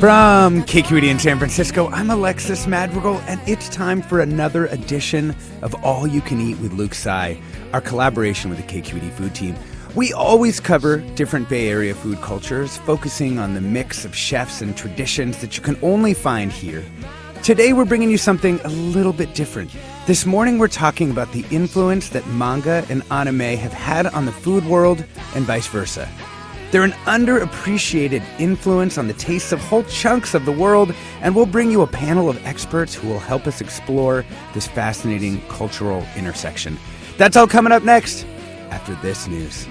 From KQED in San Francisco, I'm Alexis Madrigal, and it's time for another edition of All You Can Eat with Luke Tsai, our collaboration with the KQED food team. We always cover different Bay Area food cultures, focusing on the mix of chefs and traditions that you can only find here. Today, we're bringing you something a little bit different. This morning, we're talking about the influence that manga and anime have had on the food world and vice versa. They're an underappreciated influence on the tastes of whole chunks of the world, and we'll bring you a panel of experts who will help us explore this fascinating cultural intersection. That's all coming up next after this news.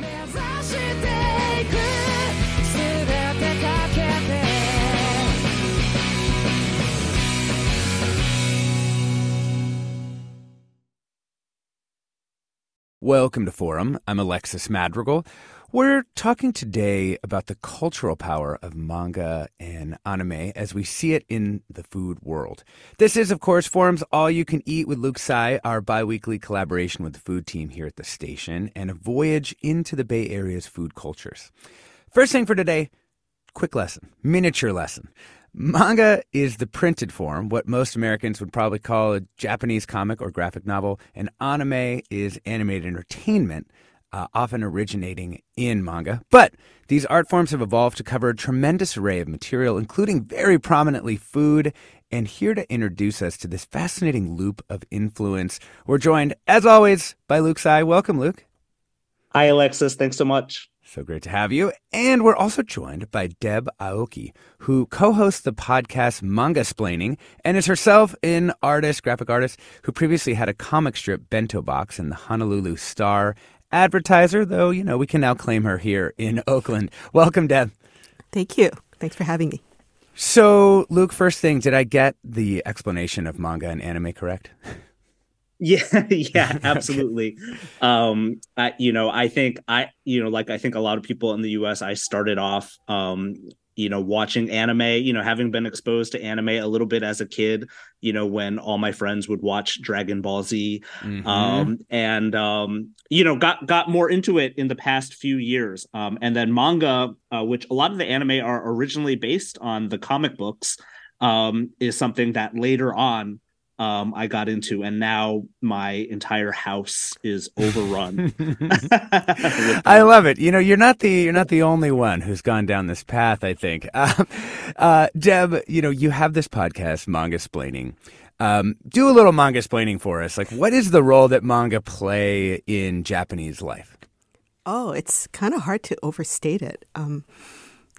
Welcome to Forum. I'm Alexis Madrigal. We're talking today about the cultural power of manga and anime as we see it in the food world. This is, of course, Forum's All You Can Eat with Luke Tsai, our bi weekly collaboration with the food team here at the station, and a voyage into the Bay Area's food cultures. First thing for today quick lesson, miniature lesson. Manga is the printed form, what most Americans would probably call a Japanese comic or graphic novel, and anime is animated entertainment, uh, often originating in manga. But these art forms have evolved to cover a tremendous array of material, including very prominently food. And here to introduce us to this fascinating loop of influence, we're joined, as always, by Luke Tsai. Welcome, Luke. Hi, Alexis. Thanks so much. So great to have you. And we're also joined by Deb Aoki, who co hosts the podcast Mangasplaining and is herself an artist, graphic artist, who previously had a comic strip bento box in the Honolulu Star advertiser, though, you know, we can now claim her here in Oakland. Welcome, Deb. Thank you. Thanks for having me. So, Luke, first thing, did I get the explanation of manga and anime correct? Yeah, yeah, absolutely. um, I, you know, I think I, you know, like I think a lot of people in the U.S. I started off, um, you know, watching anime. You know, having been exposed to anime a little bit as a kid. You know, when all my friends would watch Dragon Ball Z, mm-hmm. um, and um, you know, got got more into it in the past few years. Um, and then manga, uh, which a lot of the anime are originally based on the comic books, um, is something that later on um, I got into, and now my entire house is overrun. I love it. You know, you're not the you're not the only one who's gone down this path. I think, uh, uh, Deb. You know, you have this podcast, Mangasplaining. Um, do a little manga explaining for us. Like, what is the role that manga play in Japanese life? Oh, it's kind of hard to overstate it. Um,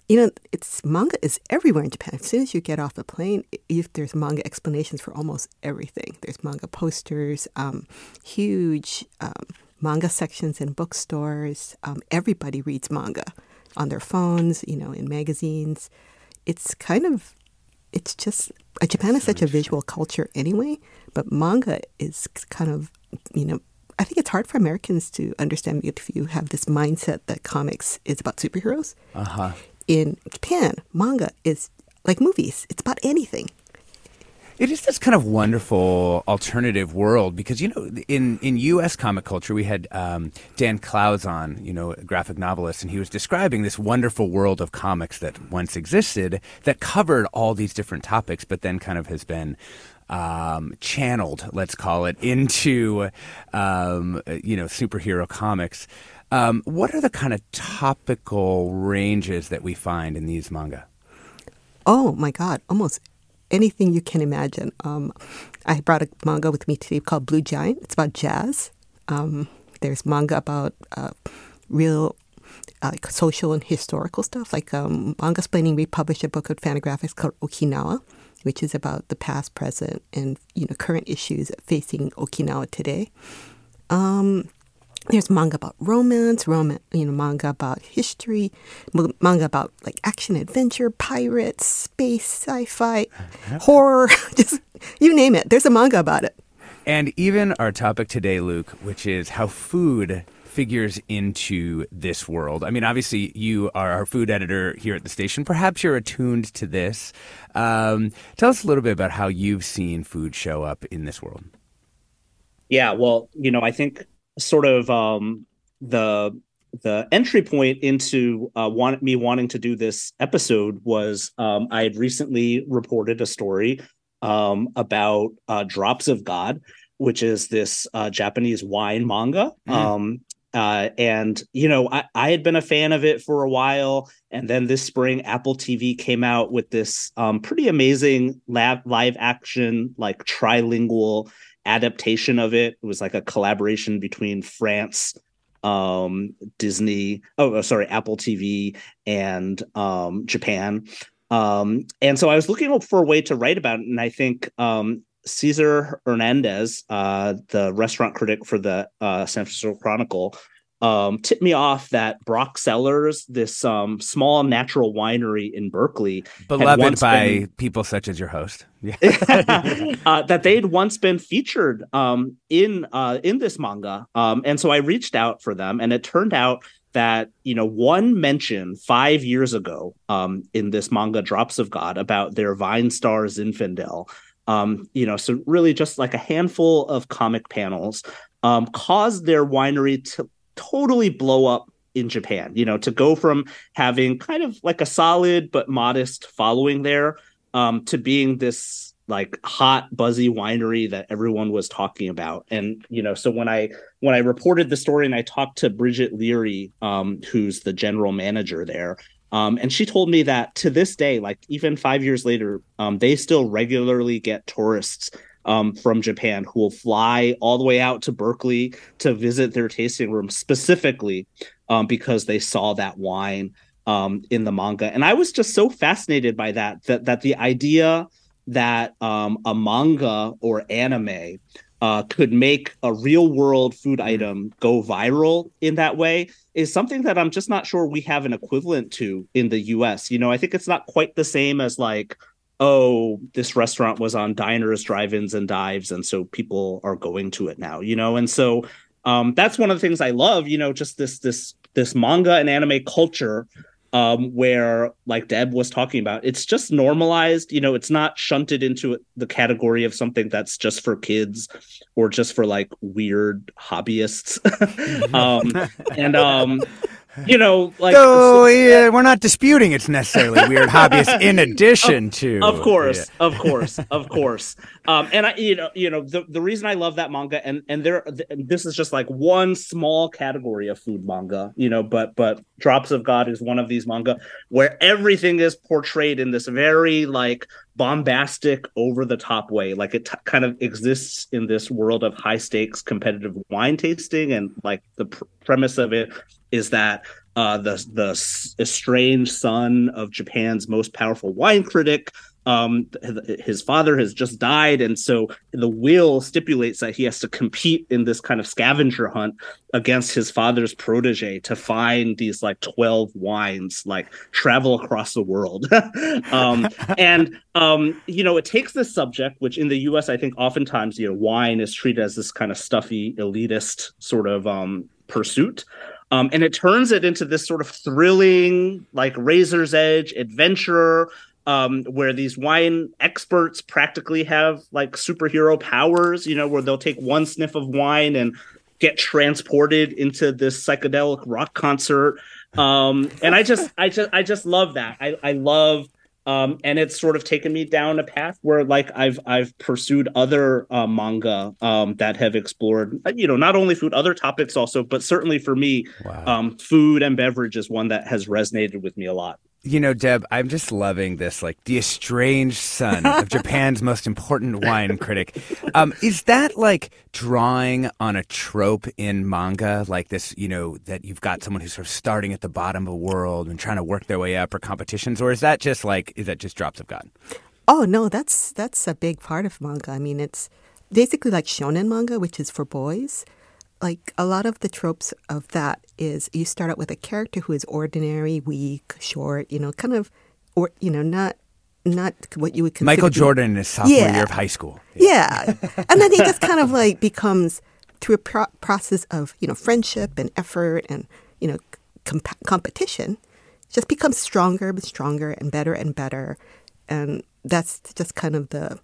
you know, it's manga is everywhere in Japan. As soon as you get off the plane, if there's manga explanations for almost everything. There's manga posters, um, huge um, manga sections in bookstores. Um, everybody reads manga on their phones, you know, in magazines. It's kind of, it's just uh, Japan is such a visual culture anyway, but manga is kind of, you know, I think it's hard for Americans to understand if you have this mindset that comics is about superheroes. Uh huh in Japan, manga is like movies. It's about anything. It is this kind of wonderful alternative world because you know in in U.S. comic culture we had um, Dan Clowes on, you know, graphic novelist, and he was describing this wonderful world of comics that once existed that covered all these different topics, but then kind of has been um, channeled, let's call it, into um, you know superhero comics. Um, what are the kind of topical ranges that we find in these manga? Oh my God, almost anything you can imagine. Um, I brought a manga with me today called Blue Giant. It's about jazz. Um, there's manga about uh, real uh, like social and historical stuff. Like um, Manga we published a book of Fantagraphics called Okinawa, which is about the past, present, and you know current issues facing Okinawa today. Um, there's manga about romance, romance, you know, manga about history, manga about like action adventure, pirates, space, sci-fi, horror, just you name it. There's a manga about it. And even our topic today, Luke, which is how food figures into this world. I mean, obviously, you are our food editor here at the station. Perhaps you're attuned to this. Um, tell us a little bit about how you've seen food show up in this world. Yeah, well, you know, I think sort of um, the the entry point into uh, want, me wanting to do this episode was um, I had recently reported a story um, about uh, Drops of God, which is this uh, Japanese wine manga. Mm. Um, uh, and you know, I, I had been a fan of it for a while, and then this spring, Apple TV came out with this um, pretty amazing lab, live action, like trilingual adaptation of it. It was like a collaboration between France, um, Disney, oh, sorry, Apple TV, and um, Japan. Um, and so I was looking for a way to write about it, and I think um, Cesar Hernandez, uh, the restaurant critic for the uh, San Francisco Chronicle, um, tipped me off that Broc Cellars, this um, small natural winery in Berkeley, beloved by been, people such as your host, yeah. uh, that they'd once been featured um, in uh, in this manga, um, and so I reached out for them, and it turned out that you know one mention five years ago um, in this manga Drops of God about their Vine Stars Zinfandel. Um, you know, so really just like a handful of comic panels um, caused their winery to totally blow up in Japan. You know, to go from having kind of like a solid but modest following there um, to being this like hot buzzy winery that everyone was talking about and you know so when i when i reported the story and i talked to bridget leary um, who's the general manager there um, and she told me that to this day like even five years later um, they still regularly get tourists um, from Japan who will fly all the way out to Berkeley to visit their tasting room specifically um, because they saw that wine um, in the manga. And I was just so fascinated by that that that the idea that um, a manga or anime uh, could make a real world food mm-hmm. item go viral in that way is something that I'm just not sure we have an equivalent to in the US. You know, I think it's not quite the same as like oh, this restaurant was on diners, drive-ins, and dives, and so people are going to it now, you know. And so um, that's one of the things I love, you know, just this this this manga and anime culture um, where, like Deb was talking about, it's just normalized. You know, it's not shunted into the category of something that's just for kids or just for like weird hobbyists. um, and um, you know, like so, yeah, we're not disputing it's necessarily weird hobbyist in addition to Of course, yeah. of course, of course. Um and I you know, you know, the, the reason I love that manga and and there this is just like one small category of food manga, you know, but but Drops of God is one of these manga where everything is portrayed in this very like bombastic over the top way like it t- kind of exists in this world of high stakes competitive wine tasting and like the pr- premise of it is that uh, the the estranged son of Japan's most powerful wine critic um his father has just died and so the will stipulates that he has to compete in this kind of scavenger hunt against his father's protege to find these like 12 wines like travel across the world. Um and um you know it takes this subject which in the US I think oftentimes you know wine is treated as this kind of stuffy elitist sort of um pursuit um, and it turns it into this sort of thrilling, like razor's edge adventure um, where these wine experts practically have like superhero powers, you know, where they'll take one sniff of wine and get transported into this psychedelic rock concert. Um, and I just, I just, I just love that. I, I love um, and it's sort of taken me down a path where like I've I've pursued other uh, manga um, that have explored uh, you know not only food other topics also but certainly for me Wow. um, food and beverage is one that has resonated with me a lot. You know, Deb, I'm just loving this, like the estranged son of Japan's most important wine critic. Um, is that like drawing on a trope in manga, like this, you know, that you've got someone who's sort of starting at the bottom of the world and trying to work their way up or competitions, or is that just like, is that just drops of God? Oh no, that's that's a big part of manga. I mean, it's basically like shonen manga, which is for boys. Like a lot of the tropes of that is you start out with a character who is ordinary, weak, short, you know, kind of, or you know, not not what you would consider Michael Jordan in his sophomore Yeah. year of high school. Yeah. and then he just kind of like becomes through a pro- process of, you know, friendship and effort and, you know, comp- competition, just becomes stronger and stronger and better and better. And that's just kind of the,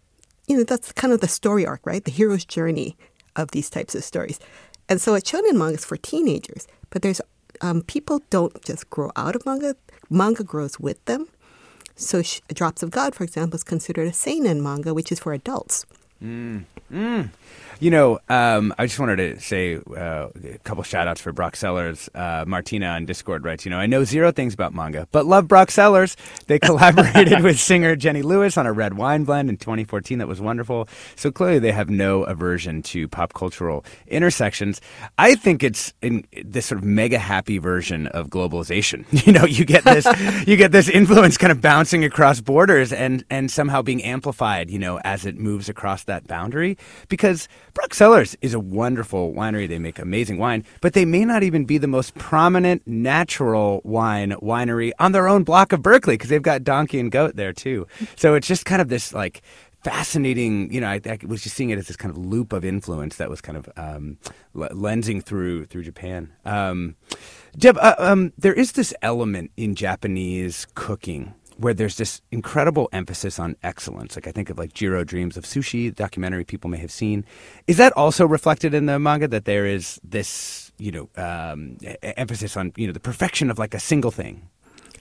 you know, that's kind of the story arc, right? The hero's journey of these types of stories. And so a shonen manga is for teenagers, but there's um, people don't just grow out of manga. Manga grows with them. So Drops of God, for example, is considered a seinen manga, which is for adults. You know, um, I just wanted to say uh, a couple shout outs for Broc Cellars. Uh, Martina on Discord writes, you know, I know zero things about manga, but love Broc Cellars. They collaborated with singer Jenny Lewis on a red wine blend in 2014 that was wonderful. So clearly they have no aversion to pop cultural intersections. I think it's in this sort of mega happy version of globalization. You know, you get this, you get this influence kind of bouncing across borders and, and somehow being amplified, you know, as it moves across that boundary. Because Broc Cellars is a wonderful winery. They make amazing wine, but they may not even be the most prominent natural wine winery on their own block of Berkeley because they've got Donkey and Goat there too. So it's just kind of this like fascinating, you know, I, I was just seeing it as this kind of loop of influence that was kind of um, l- lensing through through Japan. Um, Deb, uh, um, there is this element in Japanese cooking where there's this incredible emphasis on excellence. Like I think of like Jiro Dreams of Sushi, documentary people may have seen. Is that also reflected in the manga that there is this, you know, um, emphasis on you know the perfection of like a single thing?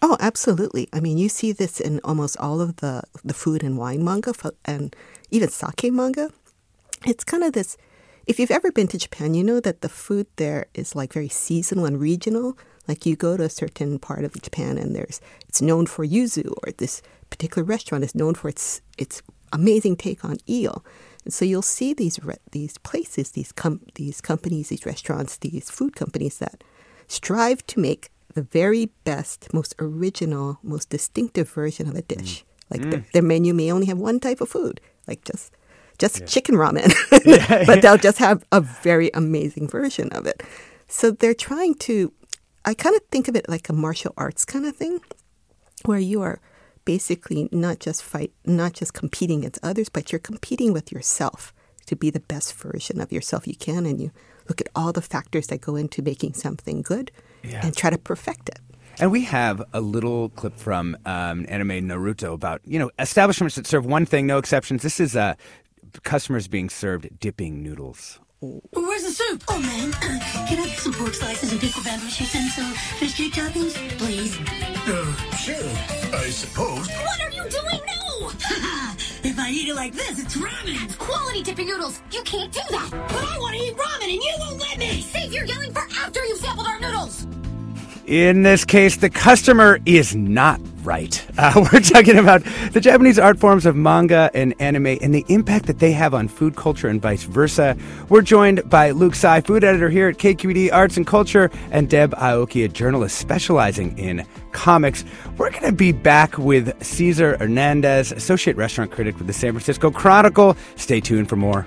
Oh, absolutely. I mean, you see this in almost all of the the food and wine manga and even sake manga. It's kind of this. If you've ever been to Japan, you know that the food there is like very seasonal and regional. Like you go to a certain part of Japan and there's it's known for yuzu, or this particular restaurant is known for its its amazing take on eel. And so you'll see these re- these places, these com- these companies, these restaurants, these food companies that strive to make the very best, most original, most distinctive version of a dish. Mm. Like mm. their, their menu may only have one type of food, like just just chicken ramen, but they'll just have a very amazing version of it. So they're trying to. I kind of think of it like a martial arts kind of thing, where you are basically not just fight, not just competing against others, but you're competing with yourself to be the best version of yourself you can, and you look at all the factors that go into making something good Yeah. and try to perfect it. And we have a little clip from um, anime Naruto about you know establishments that serve one thing, no exceptions. This is uh, customers being served dipping noodles. Where's the soup? Oh, man. Uh, can I get some pork slices and pickle bandwishes and some fish cake toppings, please? Uh, sure. I suppose. What are you doing now? if I eat it like this, it's ramen. Quality dipping noodles. You can't do that. But I want to eat ramen and you won't let me. Save your yelling for after you've sampled our noodles. In this case, the customer is not right. Uh, we're talking about the Japanese art forms of manga and anime and the impact that they have on food culture and vice versa. We're joined by Luke Tsai, food editor here at KQED Arts and Culture, and Deb Aoki, a journalist specializing in comics. We're going to be back with Cesar Hernandez, associate restaurant critic with the San Francisco Chronicle. Stay tuned for more.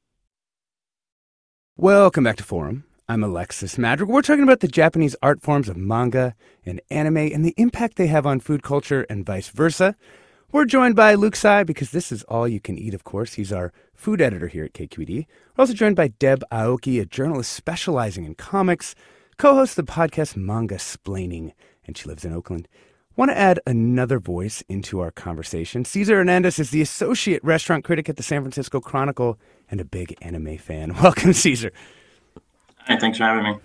Welcome back to Forum. I'm Alexis Madrigal. We're talking about the Japanese art forms of manga and anime and the impact they have on food culture and vice versa. We're joined by Luke Tsai because this is all you can eat, of course. He's our food editor here at KQED. We're also joined by Deb Aoki, a journalist specializing in comics, co hosts the podcast Mangasplaining, and she lives in Oakland. Want to add another voice into our conversation? Cesar Hernandez is the associate restaurant critic at the San Francisco Chronicle and a big anime fan. Welcome, Cesar. Hi, thanks for having me.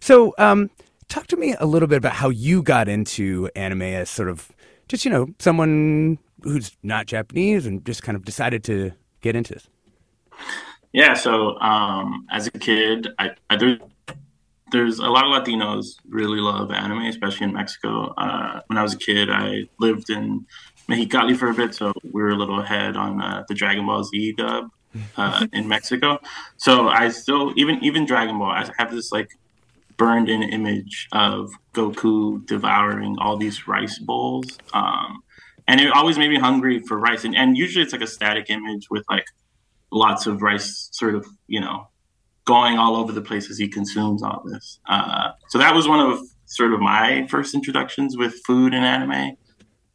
So, um, talk to me a little bit about how you got into anime as sort of just, you know, someone who's not Japanese and just kind of decided to get into this. Yeah, so um, as a kid, I, I there, there's a lot of Latinos really love anime, especially in Mexico. Uh, when I was a kid, I lived in Mexicali for a bit, so we were a little ahead on uh, the Dragon Ball Z dub uh, in Mexico. So I still even even Dragon Ball. I have this like burned in image of Goku devouring all these rice bowls, um, and it always made me hungry for rice. And, and usually it's like a static image with like lots of rice, sort of you know going all over the place as he consumes all this. Uh, so that was one of sort of my first introductions with food and anime.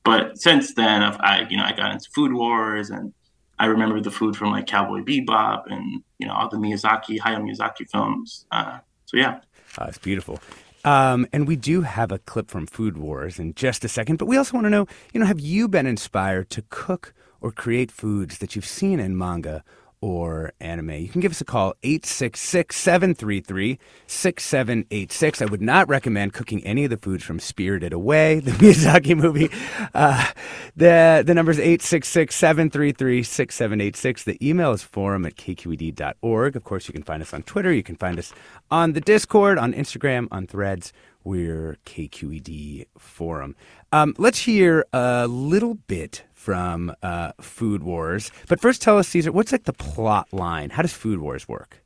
But since then, I've, I you know I got into Food Wars and I remember the food from like Cowboy Bebop and you know all the Miyazaki, Hayao Miyazaki films. Uh, so yeah, uh, it's beautiful. Um, and we do have a clip from Food Wars in just a second, but we also want to know, you know, have you been inspired to cook or create foods that you've seen in manga or anime, you can give us a call 866 733 6786. I would not recommend cooking any of the foods from Spirited Away, the Miyazaki movie. Uh, the, the number is 866 733 6786. The email is forum at kqed.org. Of course, you can find us on Twitter. You can find us on the Discord, on Instagram, on Threads. We're KQED Forum. Um, let's hear a little bit from uh, Food Wars. But first, tell us, Cesar, what's like the plot line? How does Food Wars work?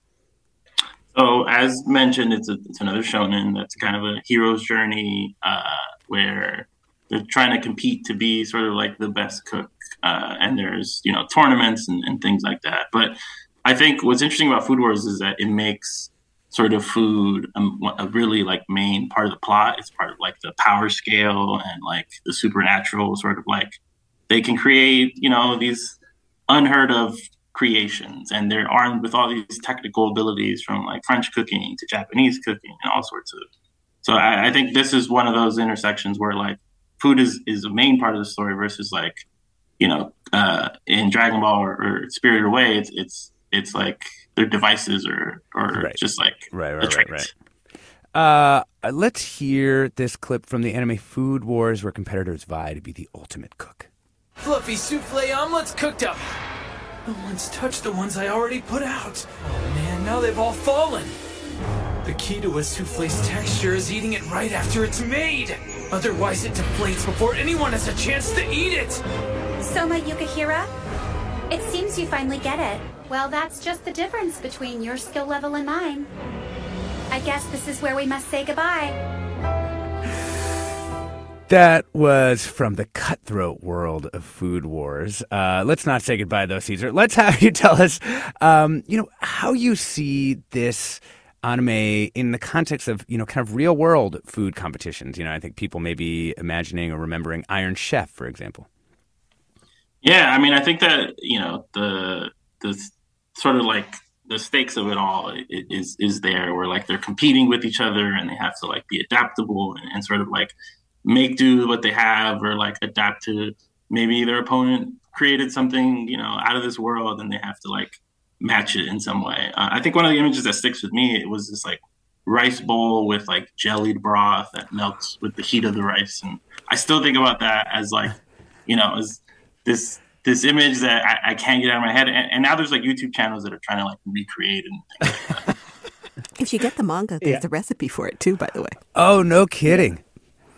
So, as mentioned, it's, a, it's another shonen that's kind of a hero's journey uh, where they're trying to compete to be sort of like the best cook. Uh, and there's, you know, tournaments and, and things like that. But I think what's interesting about Food Wars is that it makes sort of food a, a, really like main part of the plot. It's part of like the power scale and like the supernatural sort of like they can create, you know, these unheard of creations and they're armed with all these technical abilities from like French cooking to Japanese cooking and all sorts of. So I, I think this is one of those intersections where like food is, is a main part of the story versus like, you know, uh, in Dragon Ball or, or Spirited Away, it's, it's, it's like their devices or, or right. just like right, right, right, right. Uh, let's hear this clip from the anime Food Wars, where competitors vie to be the ultimate cook. Fluffy souffle omelets cooked up. No one's touched the ones I already put out. Oh man, now they've all fallen. The key to a souffle's texture is eating it right after it's made. Otherwise, it deflates before anyone has a chance to eat it. Soma Yukihira? It seems you finally get it. Well, that's just the difference between your skill level and mine. I guess this is where we must say goodbye. That was from the cutthroat world of Food Wars. Uh, let's not say goodbye, though, Cesar. Let's have you tell us, um, you know, how you see this anime in the context of, you know, kind of real world food competitions. You know, I think people may be imagining or remembering Iron Chef, for example. Yeah, I mean, I think that you know the the sort of like the stakes of it all is is there where like they're competing with each other and they have to like be adaptable and, and sort of like make do with what they have or like adapt to maybe their opponent created something you know out of this world and they have to like match it in some way uh, i think one of the images that sticks with me it was this like rice bowl with like jellied broth that melts with the heat of the rice and i still think about that as like you know as this this image that I, I, can't get out of my head. And, and, now there's like YouTube channels that are trying to like recreate and like if you get the manga, there's yeah. a recipe for it too, by the way. Oh, no kidding.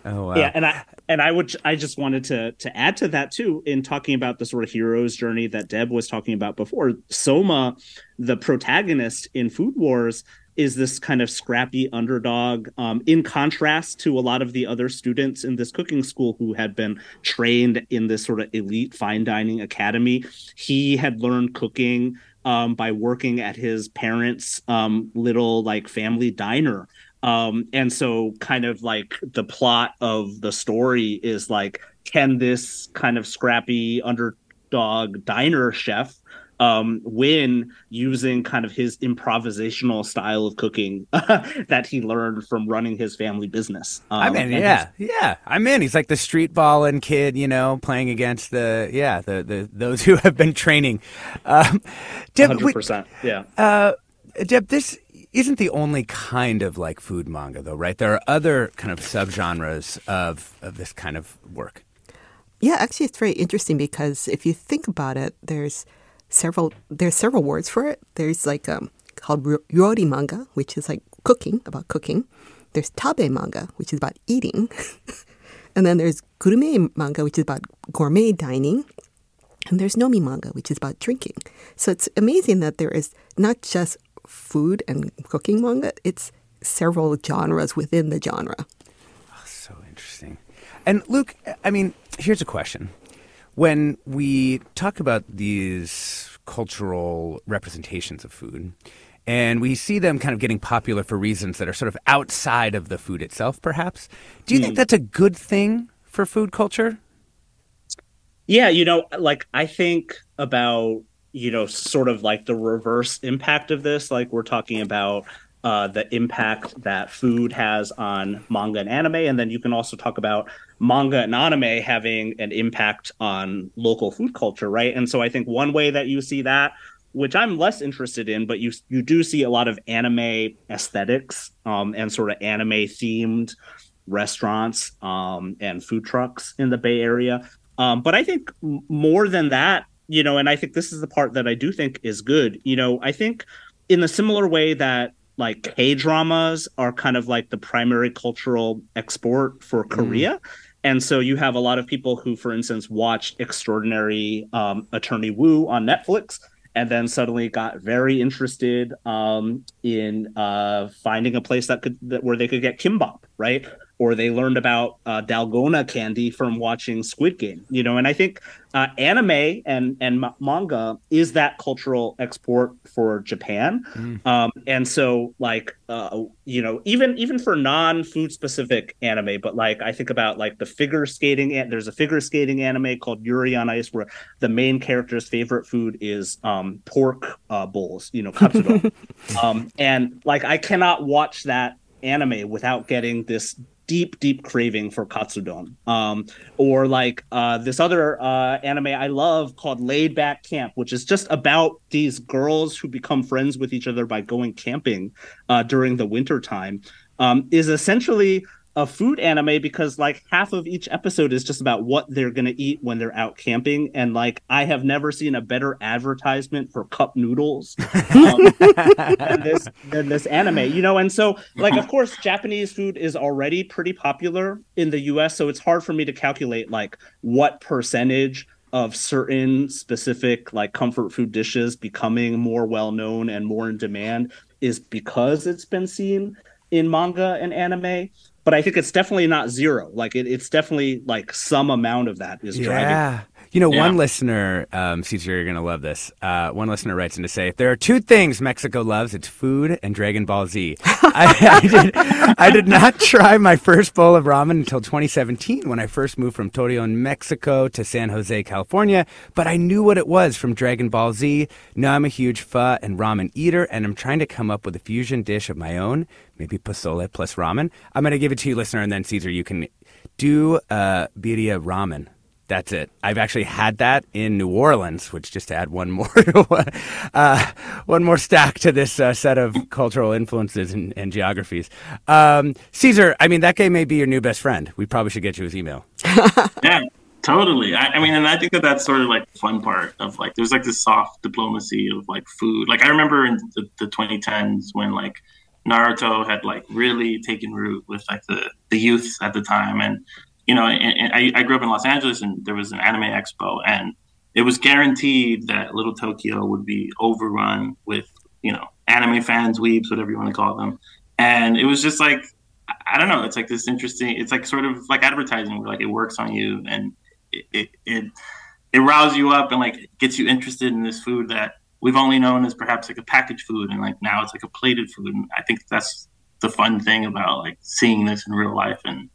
Oh wow. Yeah, and I and I would I just wanted to to add to that too in talking about the sort of hero's journey that Deb was talking about before. Soma, the protagonist in Food Wars, is this kind of scrappy underdog um, in contrast to a lot of the other students in this cooking school who had been trained in this sort of elite fine dining academy he had learned cooking um, by working at his parents um, little like family diner um, and so kind of like the plot of the story is like can this kind of scrappy underdog diner chef um, win using kind of his improvisational style of cooking that he learned from running his family business. Um, I mean, yeah, yeah, I'm in. He's like the street balling kid, you know, playing against the yeah the the those who have been training. Um, Deb, 100%. We, yeah. Uh, Deb, this isn't the only kind of like food manga though, right? There are other kind of subgenres of of this kind of work. Yeah, actually, it's very interesting because if you think about it, there's several there's several words for it. There's like um, called ryori manga, which is like cooking about cooking. There's tabe manga, which is about eating, and then there's gourmet manga, which is about gourmet dining, and there's nomi manga, which is about drinking. So it's amazing that there is not just food and cooking manga; it's several genres within the genre. Oh, so interesting. And Luke, I mean, here's a question when we talk about these cultural representations of food, and we see them kind of getting popular for reasons that are sort of outside of the food itself, perhaps, do you mm. think hmm. that's a good thing for food culture? Yeah, you know, like I think about, you know, sort of like the reverse impact of this. Like we're talking about uh, the impact that food has on manga and anime. And then you can also talk about manga and anime having an impact on local food culture, right? And so I think one way that you see that, which I'm less interested in, but you you do see a lot of anime aesthetics um, and sort of anime themed restaurants um, and food trucks in the Bay Area. Um, but I think more than that, you know, and I think this is the part that I do think is good. You know, I think in a similar way that like K dramas are kind of like the primary cultural export for mm. Korea. Mm. And so you have a lot of people who, for instance, watched Extraordinary um, Attorney Woo on Netflix and then suddenly got very interested um, in uh, finding a place that could that, where they could get kimbap, right? Or they learned about uh, dalgona candy from watching Squid Game. You know, and I think uh, anime and and manga is that cultural export for Japan. Mm. Um, and so, like, uh, you know, even even for non food specific anime, but like I think about like the figure skating. There's a figure skating anime called Yuri on Ice, where the main character's favorite food is um, pork uh, bowls. You know, katsudon. um, and like I cannot watch that anime without getting this deep, deep craving for katsudon. Um, or like uh, this other uh, anime I love called Laid Back Camp, which is just about these girls who become friends with each other by going camping uh, during the winter time. Um, is essentially a food anime because like half of each episode is just about what they're going to eat when they're out camping. And like i have never seen a better advertisement for cup noodles um, than this than this anime you know? And so like of course japanese food is already pretty popular in the us so it's hard for me to calculate like what percentage of certain specific like comfort food dishes becoming more well known and more in demand is because it's been seen in manga and anime but I think it's definitely not zero. Like it, it's definitely like some amount of that is driving. Yeah. You know, Yeah. one listener, um, Cesar, you're going to love this. Uh, one listener writes in to say, if there are two things Mexico loves, it's food and Dragon Ball Z. I, I, did, I did not try my first bowl of ramen until 2017 when I first moved from Torreon, Mexico to San Jose, California, but I knew what it was from Dragon Ball Z. Now I'm a huge pho and ramen eater, and I'm trying to come up with a fusion dish of my own, maybe pozole plus ramen. I'm going to give it to you, listener, and then Cesar, you can do uh, birria ramen. That's it. I've actually had that in New Orleans, which just to add one more, uh, one more stack to this uh, set of cultural influences and, and geographies. Um, Cesar, I mean, that guy may be your new best friend. We probably should get you his email. yeah, totally. I, I mean, and I think that that's sort of like the fun part of like, there's like this soft diplomacy of like food. Like, I remember in the, the 2010s when like Naruto had like really taken root with like the, the youth at the time. And, you know, and, and I, I grew up in Los Angeles and there was an anime expo and it was guaranteed that Little Tokyo would be overrun with, you know, anime fans, weebs, whatever you want to call them. And it was just like, I- don't know. It's like this interesting. It's like sort of like advertising, where like it works on you and it it it, it riles you up and like gets you interested in this food that we've only known as perhaps like a packaged food, and like now it's like a plated food. And I think that's the fun thing about like seeing this in real life. And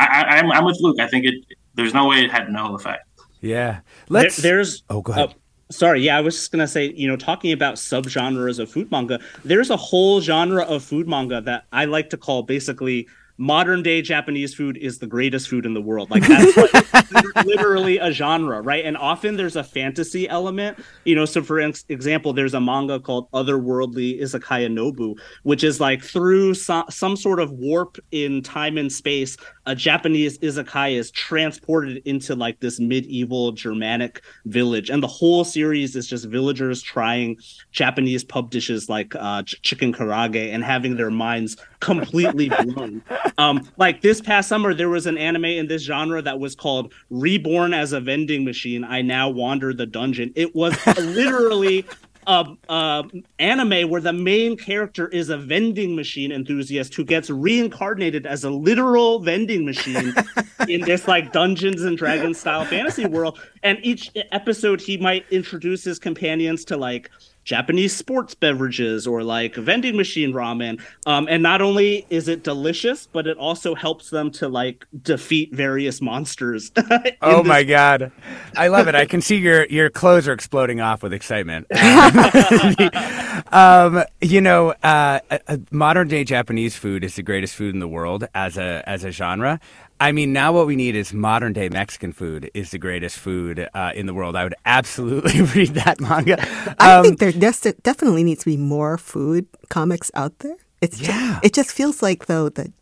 I, I, I'm I'm with Luke. I think it. There's no way it had no effect. Yeah. Let's. There- there's oh go ahead. Oh, sorry, yeah, I was just gonna say, you know, talking about subgenres of food manga, there's a whole genre of food manga that I like to call basically modern day Japanese food is the greatest food in the world. Like that's like literally a genre, right? And often there's a fantasy element, you know. So for ex- example, there's a manga called Otherworldly Izakaya Nobu, which is like through so- some sort of warp in time and space, a Japanese izakaya is transported into like this medieval Germanic village, and the whole series is just villagers trying Japanese pub dishes like uh, ch- chicken karaage and having their minds completely blown. Um, like this past summer, there was an anime in this genre that was called "Reborn as a Vending Machine." I now wander the dungeon. It was literally a, a anime where the main character is a vending machine enthusiast who gets reincarnated as a literal vending machine in this like Dungeons and Dragons style fantasy world. And each episode, he might introduce his companions to like Japanese sports beverages or like vending machine ramen. Um, and not only is it delicious, but it also helps them to like defeat various monsters. Oh this my god, I love it! I can see your your clothes are exploding off with excitement. um, you know, uh, uh, uh, modern day Japanese food is the greatest food in the world as a as a genre. I mean, now what we need is modern day Mexican food is the greatest food uh, in the world. I would absolutely read that manga. I Um, think there des- definitely needs to be more food comics out there. It's Yeah. just, it just feels like though the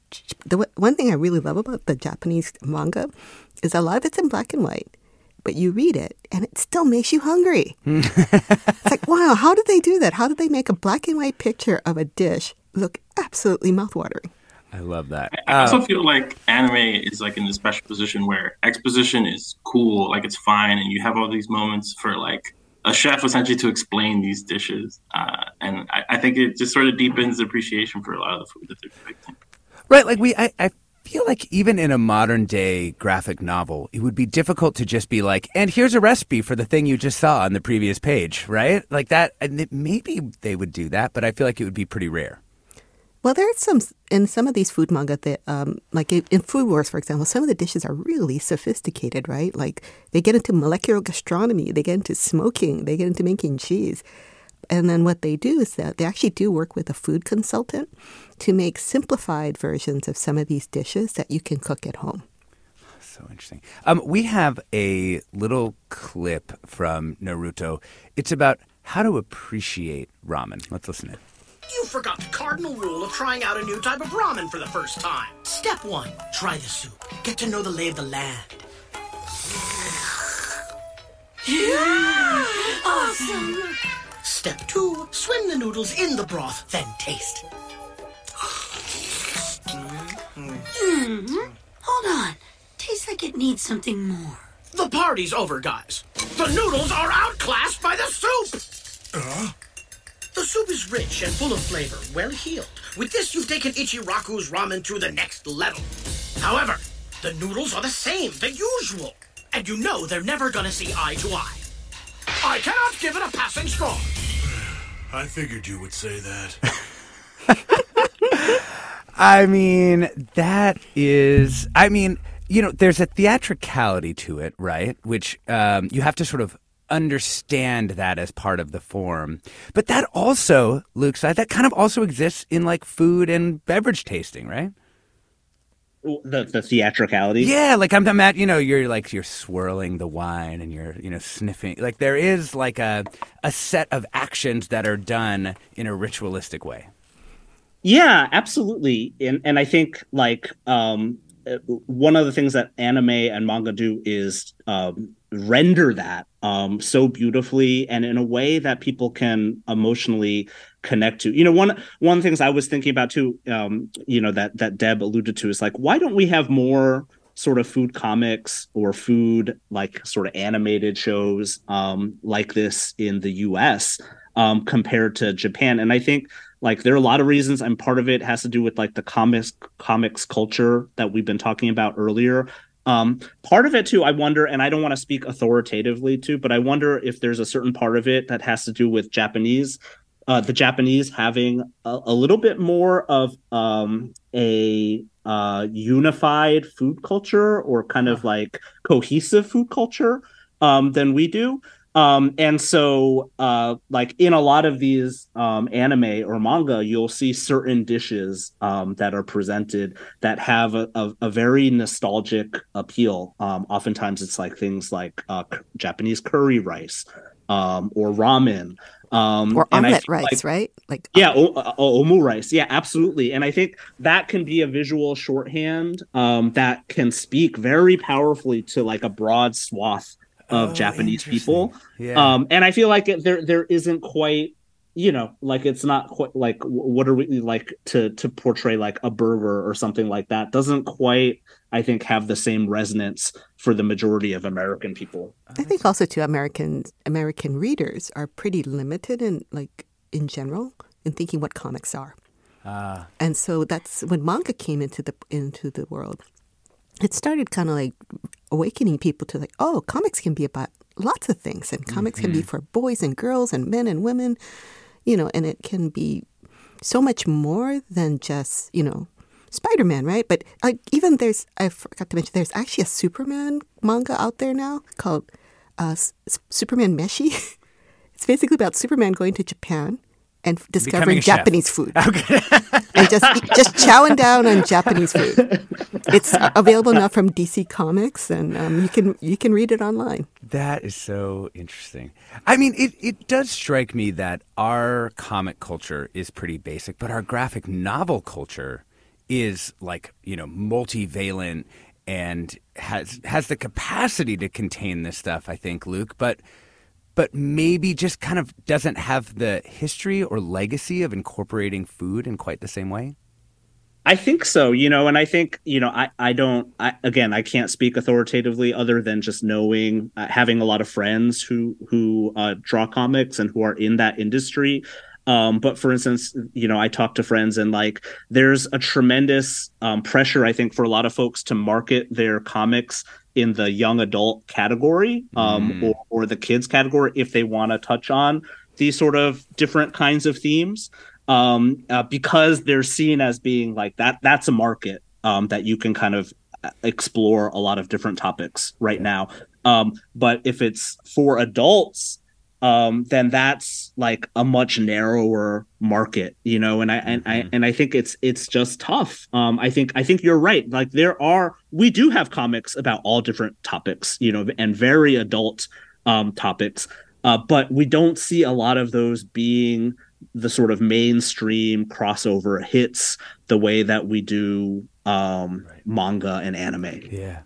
the one thing I really love about the Japanese manga is a lot of it's in black and white, but you read it and it still makes you hungry. it's like wow, how did they do that? How did they make a black and white picture of a dish look absolutely mouthwatering? I love that. I also Um, feel like anime is like in this special position where exposition is cool, like it's fine, and you have all these moments for like a chef essentially to explain these dishes, uh, and I, I think it just sort of deepens the appreciation for a lot of the food that they're depicting. Right, like we, I, I feel like even in a modern day graphic novel, it would be difficult to just be like, and here's a recipe for the thing you just saw on the previous page, right? Like that, and it- maybe they would do that, but I feel like it would be pretty rare. Well, there are some in some of these food manga that, um, like in, Food Wars, for example, some of the dishes are really sophisticated, right? Like they get into molecular gastronomy, they get into smoking, they get into making cheese, and then what they do is that they actually do work with a food consultant to make simplified versions of some of these dishes that you can cook at home. So interesting. Um, we have a little clip from Naruto. It's about how to appreciate ramen. Let's listen in. You forgot the cardinal rule of trying out a new type of ramen for the first time. Step one, try the soup. Get to know the lay of the land. Yeah! Awesome. Step two, swim the noodles in the broth, then taste. hmm Hold on. Tastes like it needs something more. The party's over, guys. The noodles are outclassed by the soup. The soup is rich and full of flavor, well healed. With this, you've taken Ichiraku's ramen to the next level. However, the noodles are the same, the usual. And you know they're never gonna see eye to eye. I cannot give it a passing score. I figured you would say that. I mean, that is. I mean, you know, there's a theatricality to it, right? Which um, you have to sort of understand that as part of the form. But that also, Luke said, that kind of also exists in like food and beverage tasting, right? The the theatricality. Yeah, like I'm, I'm at, you know, you're like you're swirling the wine and you're, you know, sniffing. Like there is like a a set of actions that are done in a ritualistic way. Yeah, absolutely. And and I think like um uh, one of the things that anime and manga do is um render that um so beautifully and in a way that people can emotionally connect to. You know, one one of the things I was thinking about too um you know that that Deb alluded to is like why don't we have more sort of food comics or food like sort of animated shows um like this in the US um compared to Japan and I think like there are a lot of reasons and part of it has to do with like the comics comics culture that we've been talking about earlier um part of it too i wonder and i don't want to speak authoritatively too but i wonder if there's a certain part of it that has to do with japanese uh the japanese having a, a little bit more of um a uh unified food culture or kind of like cohesive food culture um than we do um and so uh like in a lot of these um anime or manga you'll see certain dishes um that are presented that have a, a, a very nostalgic appeal um oftentimes it's like things like uh c- japanese curry rice um or ramen um or omelet rice, like- right? Like yeah, o- o- omu rice. Yeah, absolutely. And I think that can be a visual shorthand um, that can speak very powerfully to like a broad swath of Japanese people. Yeah. Um, and I feel like it, there there isn't quite, you know, like it's not quite like what are we like to to portray like a burger or something like that doesn't quite I think have the same resonance for the majority of American people. I think also too American American readers are pretty limited in like in general in thinking what comics are. Ah. And so that's when manga came into the into the world. It started kind of like awakening people to like, oh, comics can be about lots of things, and comics can be for boys and girls and men and women, you know, and it can be so much more than just you know Spider Man, right? But like even there's I forgot to mention there's actually a Superman manga out there now called uh, S- Superman Meshi. it's basically about Superman going to Japan and discovering a chef. Japanese food. and just just chowing down on Japanese food. It's available now from DC Comics, and um, you can you can read it online. That is so interesting. I mean, it, it does strike me that our comic culture is pretty basic, but our graphic novel culture is like, you know, multivalent and has has the capacity to contain this stuff, I think, Luke, but but maybe just kind of doesn't have the history or legacy of incorporating food in quite the same way. I think so, you know, and I think, you know, I, I don't, I, again, I can't speak authoritatively other than just knowing, uh, having a lot of friends who, who uh, draw comics and who are in that industry. Um, but for instance, you know, I talk to friends and like there's a tremendous um, pressure, I think, for a lot of folks to market their comics in the young adult category um, Mm. or, or the kids category if they want to touch on these sort of different kinds of themes um, uh, because they're seen as being like that. That's a market um, that you can kind of uh, explore a lot of different topics right now. Um, but if it's for adults, um, then that's like a much narrower market, you know. And I and I and I think it's it's just tough. Um, I think I think you're right. Like there are we do have comics about all different topics, you know, and very adult um, topics. Uh, but we don't see a lot of those being the sort of mainstream crossover hits the way that we do um, manga and anime. Yeah.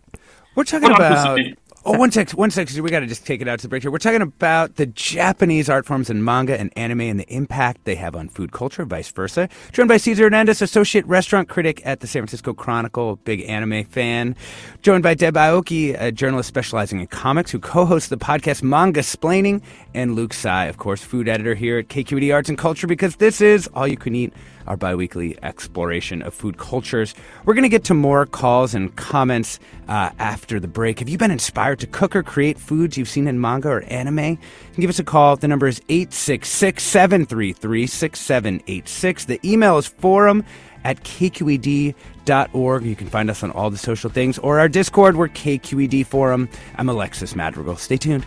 We're talking about. Oh, one sec, one sec. We got to just take it out to the break here. We're talking about the Japanese art forms in manga and anime and the impact they have on food culture, vice versa. Joined by Cesar Hernandez, associate restaurant critic at the San Francisco Chronicle, big anime fan. Joined by Deb Aoki, a journalist specializing in comics, who co-hosts the podcast Mangasplaining, and Luke Tsai, of course, food editor here at KQED Arts and Culture, because this is all you can eat our biweekly exploration of food cultures. We're going to get to more calls and comments uh, after the break. Have you been inspired to cook or create foods you've seen in manga or anime? give us a call. The number is 866 733 6786. The email is forum at kqed.org. You can find us on all the social things or our Discord. We're KQED Forum. I'm Alexis Madrigal. Stay tuned.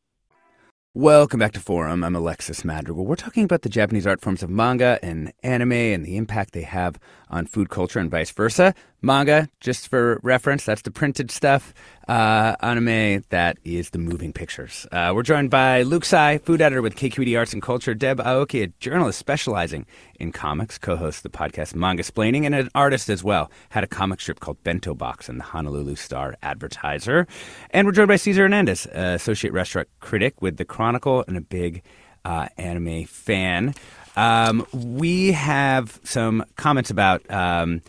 Welcome back to Forum. I'm Alexis Madrigal. We're talking about the Japanese art forms of manga and anime and the impact they have on food culture and vice versa. Manga, just for reference, that's the printed stuff. Uh, anime, that is the moving pictures. Uh, we're joined by Luke Tsai, food editor with KQED Arts and Culture, Deb Aoki, a journalist specializing in comics, co-hosts the podcast Mangasplaining, and an artist as well. Had a comic strip called Bento Box and the Honolulu Star Advertiser. And we're joined by Cesar Hernandez, uh, associate restaurant critic with The Chronicle and a big uh, anime fan. Um, we have some comments about um,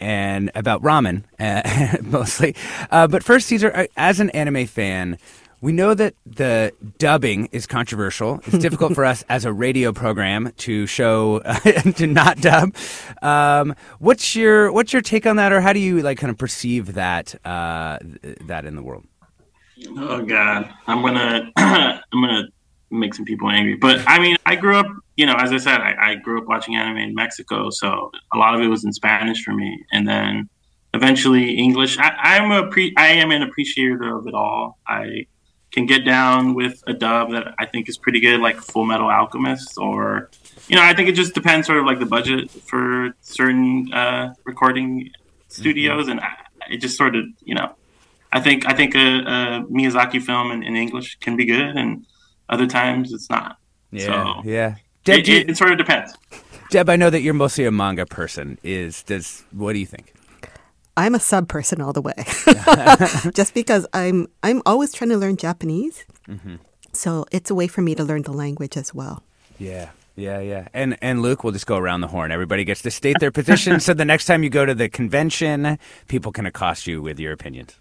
and about ramen uh, mostly. Uh, but first, Cesar, uh, as an anime fan, we know that the dubbing is controversial. It's difficult for us as a radio program to show to not dub. Um, what's your what's your take on that, or how do you like kind of perceive that uh, that in the world? Oh God, I'm gonna I'm gonna make some people angry. But I mean, I grew up, you know, as I said, I, I, grew up watching anime in Mexico, so a lot of it was in Spanish for me, and then eventually English. I, am a pre, I am an appreciator of it all. I can get down with a dub that I think is pretty good, like Full Metal Alchemist, or you know, I think it just depends sort of like the budget for certain uh, recording studios, mm-hmm. and I, it just sort of, you know. I think I think a, a Miyazaki film in, in English can be good, and other times it's not. Yeah, so yeah. Deb, it, it, it, sort of depends. Deb, I know that you're mostly a manga person. Is does what do you think? I'm a sub person all the way, just because I'm I'm always trying to learn Japanese. Mm-hmm. So it's a way for me to learn the language as well. Yeah. Yeah, yeah. And and Luke, we'll just go around the horn. Everybody gets to state their position so the next time you go to the convention, people can accost you with your opinions.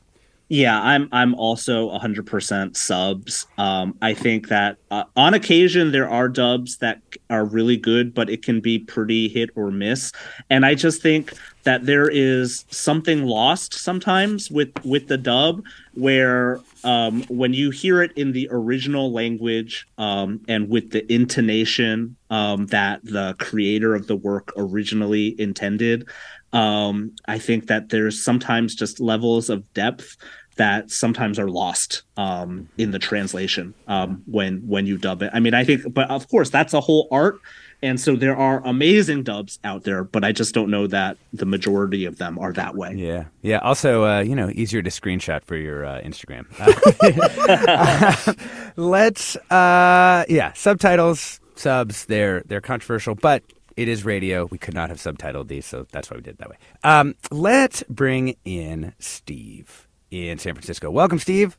Yeah, I'm I'm also 100% subs. Um, I think that uh, on occasion there are dubs that are really good, but it can be pretty hit or miss. And I just think that there is something lost sometimes with with the dub where um, when you hear it in the original language um, and with the intonation um, that the creator of the work originally intended, um, I think that there's sometimes just levels of depth that sometimes are lost um, in the translation um, when when you dub it. I mean, I think, but of course, that's a whole art, and so there are amazing dubs out there, but I just don't know that the majority of them are that way. Yeah, yeah. Also, uh, you know, easier to screenshot for your uh, Instagram. let's, uh, yeah, subtitles, subs. They're they're controversial, but it is radio. We could not have subtitled these, so that's why we did it that way. Um, let's bring in Steve in San Francisco. Welcome, Steve.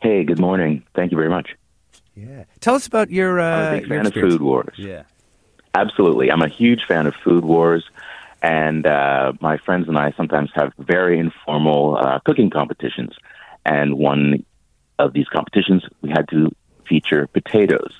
Hey, good morning. Thank you very much. Yeah. Tell us about your. Uh, I'm a big fan of Food Wars. Yeah. Absolutely. I'm a huge fan of Food Wars. And uh, my friends and I sometimes have very informal uh, cooking competitions. And one of these competitions, we had to feature potatoes.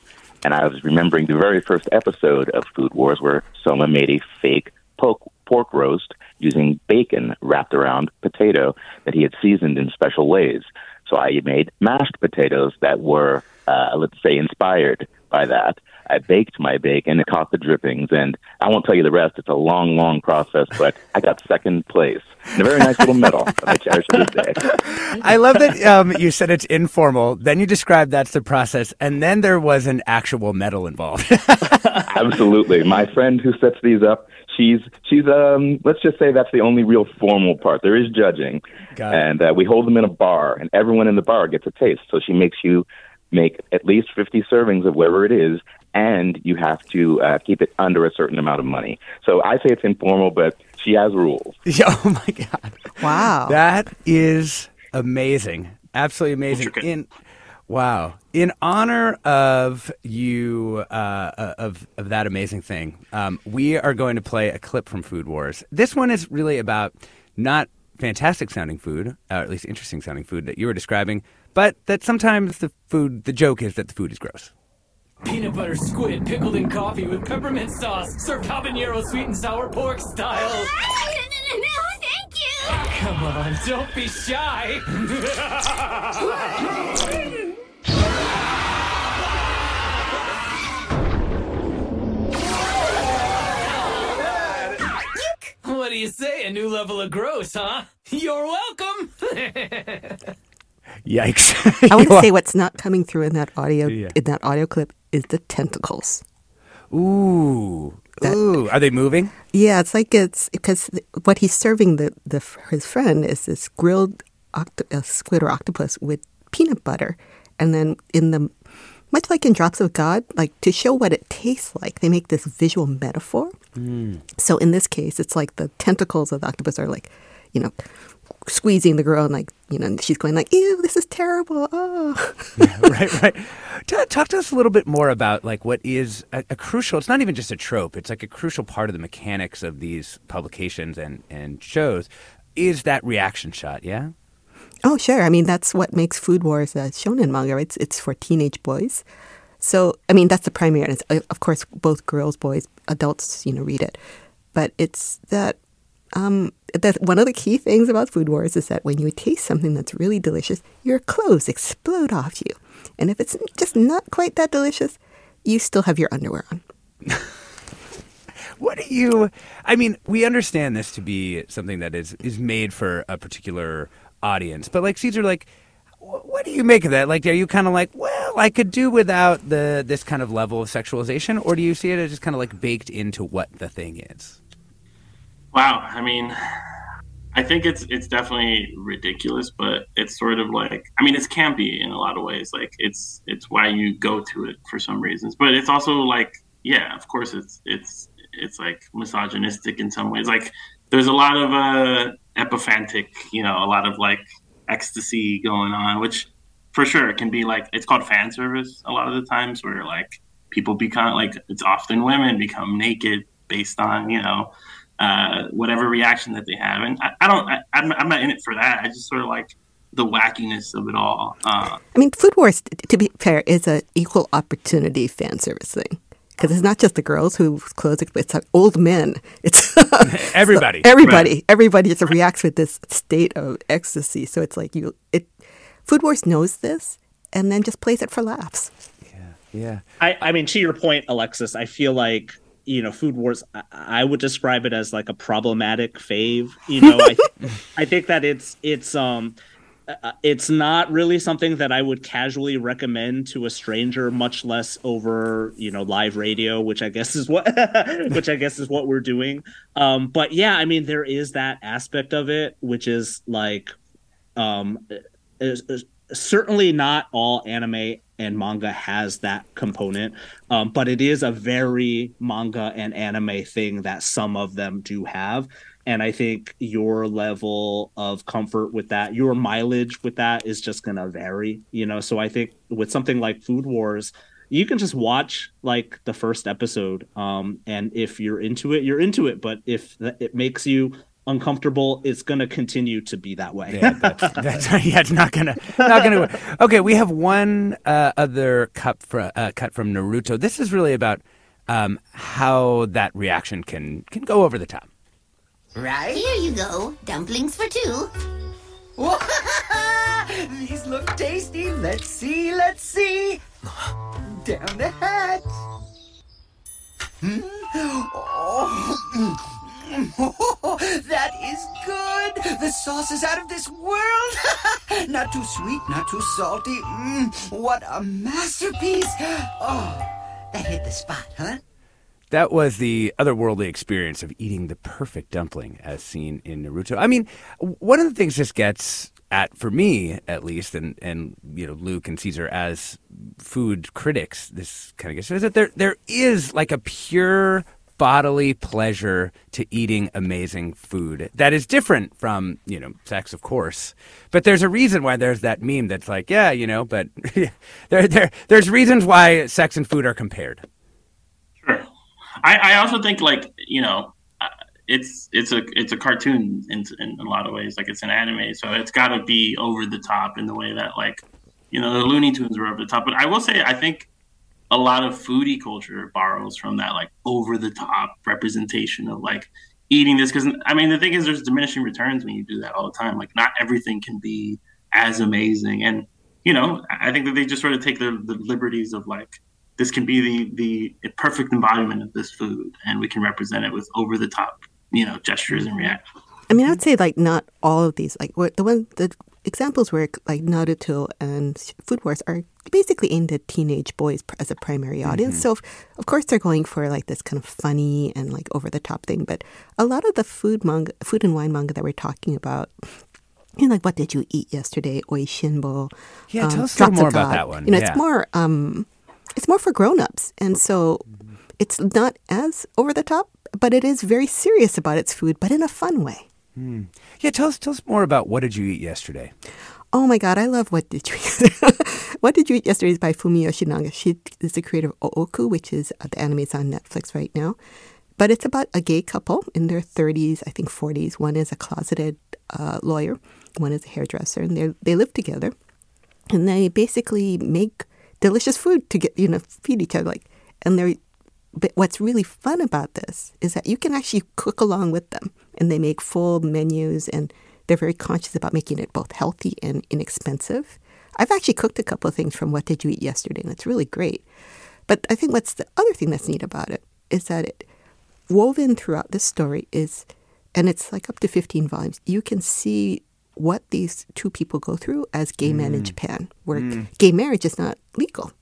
And I was remembering the very first episode of Food Wars where Soma made a fake pork, pork roast using bacon wrapped around potato that he had seasoned in special ways. So I made mashed potatoes that were uh, let's say, inspired by that. I baked my bake and it caught the drippings. And I won't tell you the rest. It's a long, long process, but I got second place. And a very nice little medal that I cherish to this day. I love that um, you said it's informal. Then you described that's the process, and then there was an actual medal involved. Absolutely. My friend who sets these up, she's she's um let's just say that's the only real formal part. There is judging, and uh, we hold them in a bar, and everyone in the bar gets a taste. So she makes you make at least fifty servings of whatever it is, and you have to uh, keep it under a certain amount of money. So I say it's informal, but she has rules. Yeah, oh my god! Wow, that is amazing, absolutely amazing. In wow, in honor of you, uh, of of that amazing thing, um, we are going to play a clip from Food Wars. This one is really about not fantastic sounding food, or at least interesting sounding food that you were describing, but that sometimes the food, the joke is that the food is gross. Peanut butter squid pickled in coffee with peppermint sauce, served habanero sweet and sour pork style. No, no, no, no, thank you. Ah, come on, don't be shy. what do you say? A new level of gross, huh? You're welcome. Yikes! I want to say what's not coming through in that audio Yeah. in that audio clip is the tentacles. Ooh, ooh, are they moving? Yeah, it's like it's because what he's serving the, the his friend is this grilled octo, uh, squid or octopus with peanut butter, and then in the much like in Drops of God, like to show what it tastes like, they make this visual metaphor. So in this case, it's like the tentacles of the octopus are like, you know, squeezing the girl, and like you know, she's going like, "Ew, this is terrible." Oh, right, right. Ta- Talk to us a little bit more about like what is a, a crucial. It's not even just a trope. It's like a crucial part of the mechanics of these publications and and shows. Is that reaction shot? Yeah. Oh, sure. I mean, that's what makes Food Wars a shonen manga. Right? It's it's for teenage boys. So, I mean, that's the primary. And it's, of course, both girls, boys, adults, you know, read it. But it's that um, that one of the key things about Food Wars is that when you taste something that's really delicious, your clothes explode off you. And if it's just not quite that delicious, you still have your underwear on. What do you? I mean, we understand this to be something that is is made for a particular audience, but like Cesar, like, what do you make of that? Like, are you kind of like, well, I could do without the this kind of level of sexualization, or do you see it as just kind of like baked into what the thing is? Wow, I mean, I think it's it's definitely ridiculous, but it's sort of like I mean, it's campy in a lot of ways. Like it's it's why you go to it for some reasons, but it's also like yeah, of course it's it's it's like misogynistic in some ways. Like there's a lot of uh epiphantic, you know, a lot of like ecstasy going on, which for sure can be like it's called fan service a lot of the times where like people become like it's often women become naked based on you know uh, whatever reaction that they have. And I, I don't, I, I'm, I'm not in it for that. I just sort of like the wackiness of it all. Uh, I mean, Food Wars, to be fair, is an equal opportunity fan service thing. Because it's not just the girls who clothes, it, it's like old men. It's Everybody. So everybody, everybody just reacts with this state of ecstasy. So it's like you, it. Food Wars knows this, and then just plays it for laughs. Yeah. Yeah. I, I mean, to your point, Alexis, I feel like you know, Food Wars. I, I would describe it as like a problematic fave. You know, I, I think that it's it's um. uh, It's not really something that I would casually recommend to a stranger, much less over, you know, live radio, which I guess is what, which I guess is what we're doing. Um, but yeah, I mean, there is that aspect of it, which is like, um, is, is certainly not all anime and manga has that component um, but it is a very manga and anime thing that some of them do have. And i think your level of comfort with that your mileage with that is just going to vary you know? So i think with something like food wars you can just watch like the first episode um, and if you're into it you're into it. But if it makes you uncomfortable it's going to continue to be that way Yeah, that's, that's yeah, it's not gonna not gonna. work. Okay, we have one uh, other cut from uh, cut from Naruto. This is really about um, how that reaction can can go over the top. Right? Here you go. Dumplings for two. These look tasty. Let's see, let's see. Down the hatch. Hmm? Oh, that is good. The sauce is out of this world. not too sweet, not too salty. Mm, what a masterpiece. Oh, that hit the spot, huh? That was the otherworldly experience of eating the perfect dumpling as seen in Naruto. I mean, one of the things this gets at, for me at least, and, and you know, Luke and Cesar as food critics, this kind of gets is that there there is like a pure bodily pleasure to eating amazing food. That is different from you know sex of course. But there's a reason why there's that meme that's like yeah you know but there, there there's reasons why sex and food are compared. I, I also think like you know uh, it's it's a it's a cartoon in, in a lot of ways. Like it's an anime so it's got to be over the top in the way that like you know the Looney Tunes were over the top. But I will say I think a lot of foodie culture borrows from that like over the top representation of like eating this because I mean the thing is there's diminishing returns when you do that all the time like not everything can be as amazing and you know I think that they just sort of take the, the liberties of like this can be the the perfect embodiment of this food, and we can represent it with over the top, you know, gestures and reactions. I mean, I would say like not all of these. Like what the one the examples where like Naruto and Food Wars are basically aimed at teenage boys as a primary audience. Mm-hmm. So, of course, they're going for like this kind of funny and like over the top thing. But a lot of the food manga, food and wine manga that we're talking about, you know, like what did you eat yesterday? Oishinbo. Yeah, um, tell us more about that one. You know, yeah. it's more um, it's more for grown-ups and so it's not as over the top but it is very serious about its food but in a fun way mm. yeah tell us tell us more about what did you eat yesterday? Oh my god i love what did you eat. What did you eat yesterday is by fumi yoshinaga she is the creator of ooku which is uh, the anime is on netflix right now. But it's about a gay couple in their 30s i think 40s one is a closeted uh, lawyer one is a hairdresser and they they live together. And they basically make delicious food to get you know feed each other like and they're but what's really fun about this is that you can actually cook along with them and they make full menus and they're very conscious about making it both healthy and inexpensive i've actually cooked a couple of things from what did you eat yesterday and it's really great but i think what's the other thing that's neat about it is that it woven throughout this story is and it's like up to 15 volumes you can see what these two people go through as gay mm. men in Japan, where mm. gay marriage is not legal.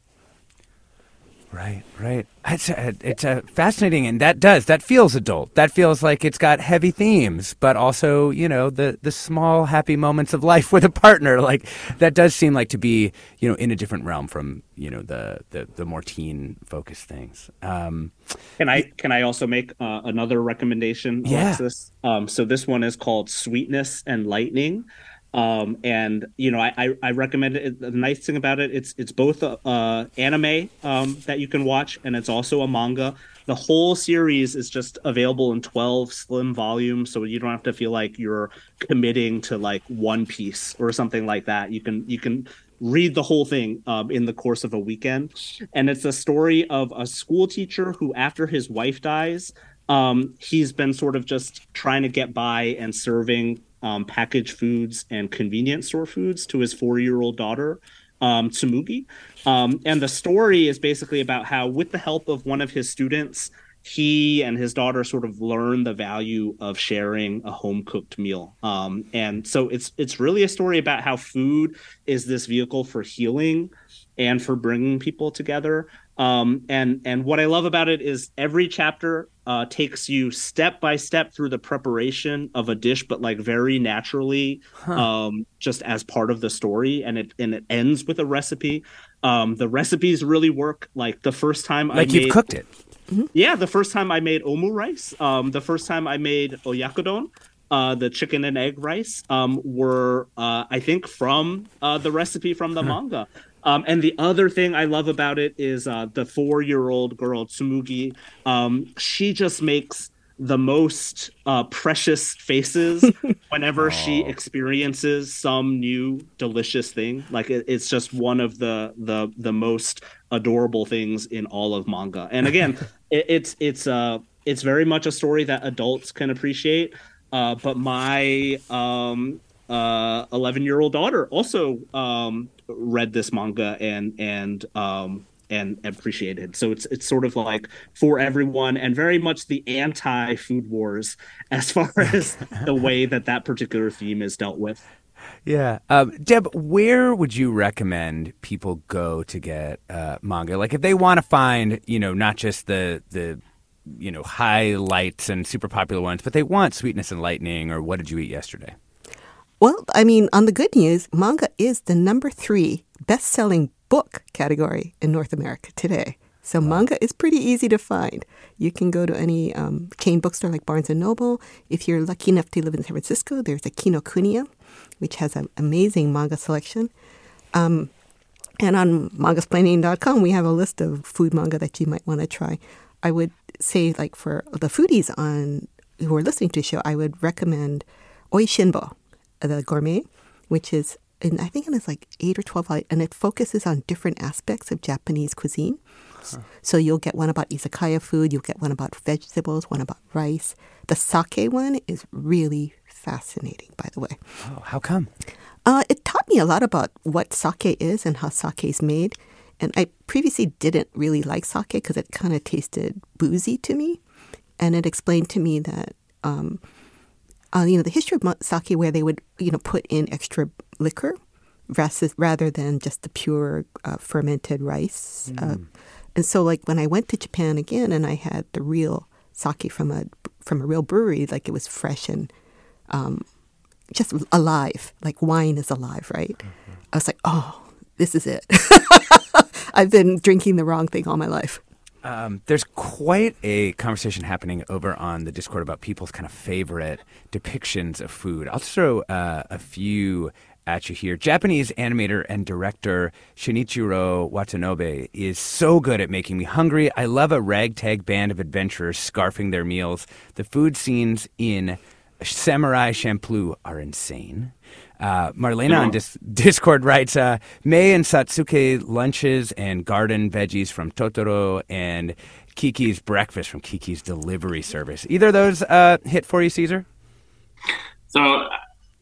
Right, right. It's a, it's a fascinating, and that does that feels adult. That feels like it's got heavy themes, but also you know the the small happy moments of life with a partner. Like that does seem like to be you know in a different realm from you know the the, the more teen focused things. Um, can I can I also make uh, another recommendation, Alexis? Yeah. Um, so this one is called Sweetness and Lightning. Um, and you know, I, I, recommend it. The nice thing about it, it's it's both a, a anime um, that you can watch, and it's also a manga. The whole series is just available in twelve slim volumes, so you don't have to feel like you're committing to like One Piece or something like that. You can you can read the whole thing um, in the course of a weekend, and it's a story of a school teacher who, after his wife dies, um, he's been sort of just trying to get by and serving um, packaged foods and convenience store foods to his four year old daughter, um, Tsumugi. Um, and the story is basically about how, with the help of one of his students, he and his daughter sort of learn the value of sharing a home cooked meal. Um, and so it's it's really a story about how food is this vehicle for healing and for bringing people together. Um, and and what I love about it is every chapter uh, takes you step by step through the preparation of a dish, but like very naturally, huh. um, just as part of the story, and it and it ends with a recipe. Um, the recipes really work. Like the first time like I you've made, cooked it. Mm-hmm. Yeah, the first time I made omu rice. Um, the first time I made oyakodon. Uh, the chicken and egg rice um, were, uh, I think, from uh, the recipe from the manga. Um, and the other thing I love about it is uh, the four year old girl, Tsumugi. Um, she just makes the most uh, precious faces whenever she experiences some new delicious thing. Like it, it's just one of the the the most adorable things in all of manga. And again, it, it's it's uh it's very much a story that adults can appreciate. Uh, but my um, uh, 11 year old daughter also um, read this manga and and um, and appreciated. So it's it's sort of like for everyone and very much the anti food wars as far as the way that that particular theme is dealt with. Yeah. Um, Deb, where would you recommend people go to get uh, manga? Like if they want to find, you know, not just the the you know highlights and super popular ones, but they want Sweetness and Lightning or What Did You Eat Yesterday? Well, I mean, on the good news, manga is the number three best selling book category in North America today. So manga is pretty easy to find. You can go to any um, chain bookstore like Barnes and Noble. If you're lucky enough to live in San Francisco, there's a Kinokuniya, which has an amazing manga selection. Um, and on mangasplaining.com, we have a list of food manga that you might want to try. I would say, like for the foodies on who are listening to the show, I would recommend Oishinbo, the gourmet, which is and I think it's like eight or twelve, and it focuses on different aspects of Japanese cuisine. So you'll get one about izakaya food, you'll get one about vegetables, one about rice. The sake one is really fascinating, by the way. Oh, how come? Uh, it taught me a lot about what sake is and how sake is made. And I previously didn't really like sake because it kind of tasted boozy to me. And it explained to me that, um, uh, you know, the history of sake where they would, you know, put in extra liquor rather than just the pure uh, fermented rice. Uh, and so, like when I went to Japan again, and I had the real sake from a from a real brewery, like it was fresh and um, just alive, like wine is alive, right? I was like, oh, this is it. I've been drinking the wrong thing all my life. Um, there's quite a conversation happening over on the Discord about people's kind of favorite depictions of food. I'll throw uh, a few at you here. Japanese animator and director Shinichiro Watanabe is so good at making me hungry. I love a ragtag band of adventurers scarfing their meals. The food scenes in Samurai Champloo are insane. Uh, Marlena on Dis- Discord writes, uh, Mei and Satsuki lunches and garden veggies from Totoro and Kiki's breakfast from Kiki's delivery service. Either of those uh, hit for you, Cesar? So uh,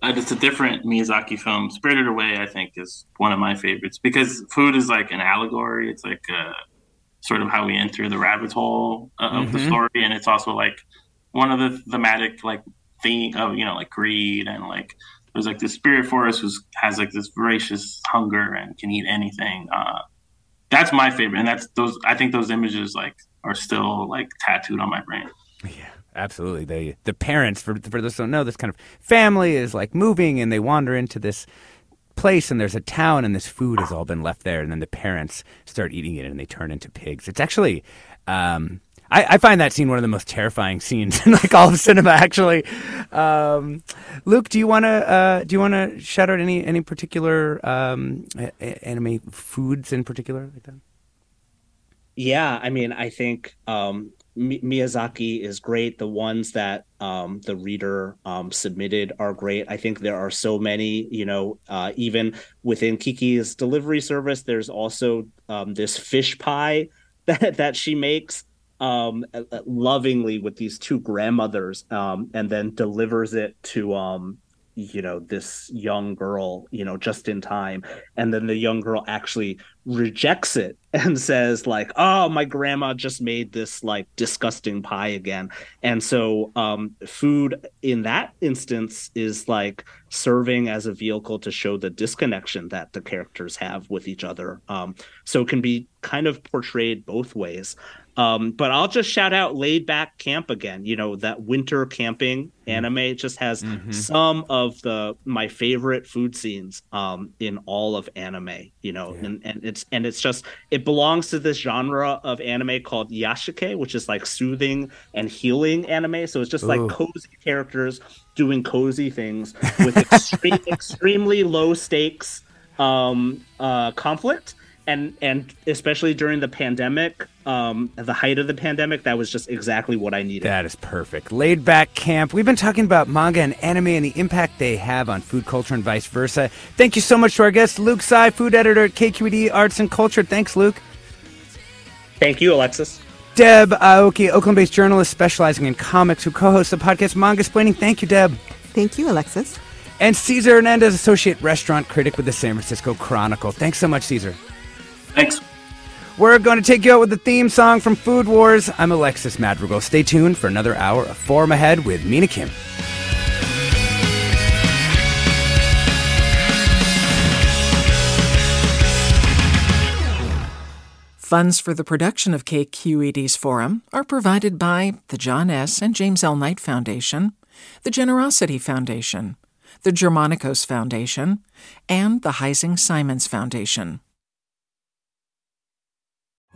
it's a different Miyazaki film. Spirited Away, I think, is one of my favorites because food is like an allegory. It's like uh, sort of how we enter the rabbit hole uh, of the Mhm. story, and it's also like one of the thematic like theme of you know like greed and like there's like this spirit forest who has like this voracious hunger and can eat anything. Uh, that's my favorite, and that's those. I think those images like are still like tattooed on my brain. Yeah absolutely. They the parents for for those who don't know, this kind of family is like moving and they wander into this place and there's a town and this food has all been left there and then the parents start eating it and they turn into pigs. It's actually um I, I find that scene one of the most terrifying scenes in like all of cinema. Actually, um, Luke, do you want to uh, do you want to shout out any any particular um, anime foods in particular like that? Yeah, I mean, I think um, Mi- Miyazaki is great. The ones that um, the reader um, submitted are great. I think there are so many, you know, uh, even within Kiki's delivery service, there's also um, this fish pie that, that she makes um, uh, uh, lovingly with these two grandmothers um, and then delivers it to um, you know this young girl you know just in time. And then the young girl actually rejects it and says like oh my grandma just made this like disgusting pie again. And so um food in that instance is like serving as a vehicle to show the disconnection that the characters have with each other. Um so it can be kind of portrayed both ways um, but I'll just shout out Laid Back Camp again. You know that winter camping anime just has Mhm. some of the my favorite food scenes um, in all of anime. You know, and, and it's and it's just it belongs to this genre of anime called iyashikei, which is like soothing and healing anime. So it's just like cozy characters doing cozy things with extreme, extremely low stakes um, uh, conflict. And, and especially during the pandemic, um, at the height of the pandemic, that was just exactly what I needed. That is perfect. Laid back camp. We've been talking about manga and anime and the impact they have on food culture and vice versa. Thank you so much to our guest, Luke Tsai, food editor at KQED Arts and Culture. Thanks, Luke. Thank you, Alexis. Deb Aoki, Oakland based journalist specializing in comics, who co hosts the podcast Mangasplaining. Thank you, Deb. Thank you, Alexis. And Cesar Hernandez, associate restaurant critic with the San Francisco Chronicle. Thanks so much, Cesar. Thanks. We're going to take you out with the theme song from Food Wars. I'm Alexis Madrigal. Stay tuned for another hour of Forum Ahead with Mina Kim. Funds for the production of KQED's forum are provided by the John S. and James L. Knight Foundation, the Generosity Foundation, the Germanacos Foundation, and the Heising Simons Foundation.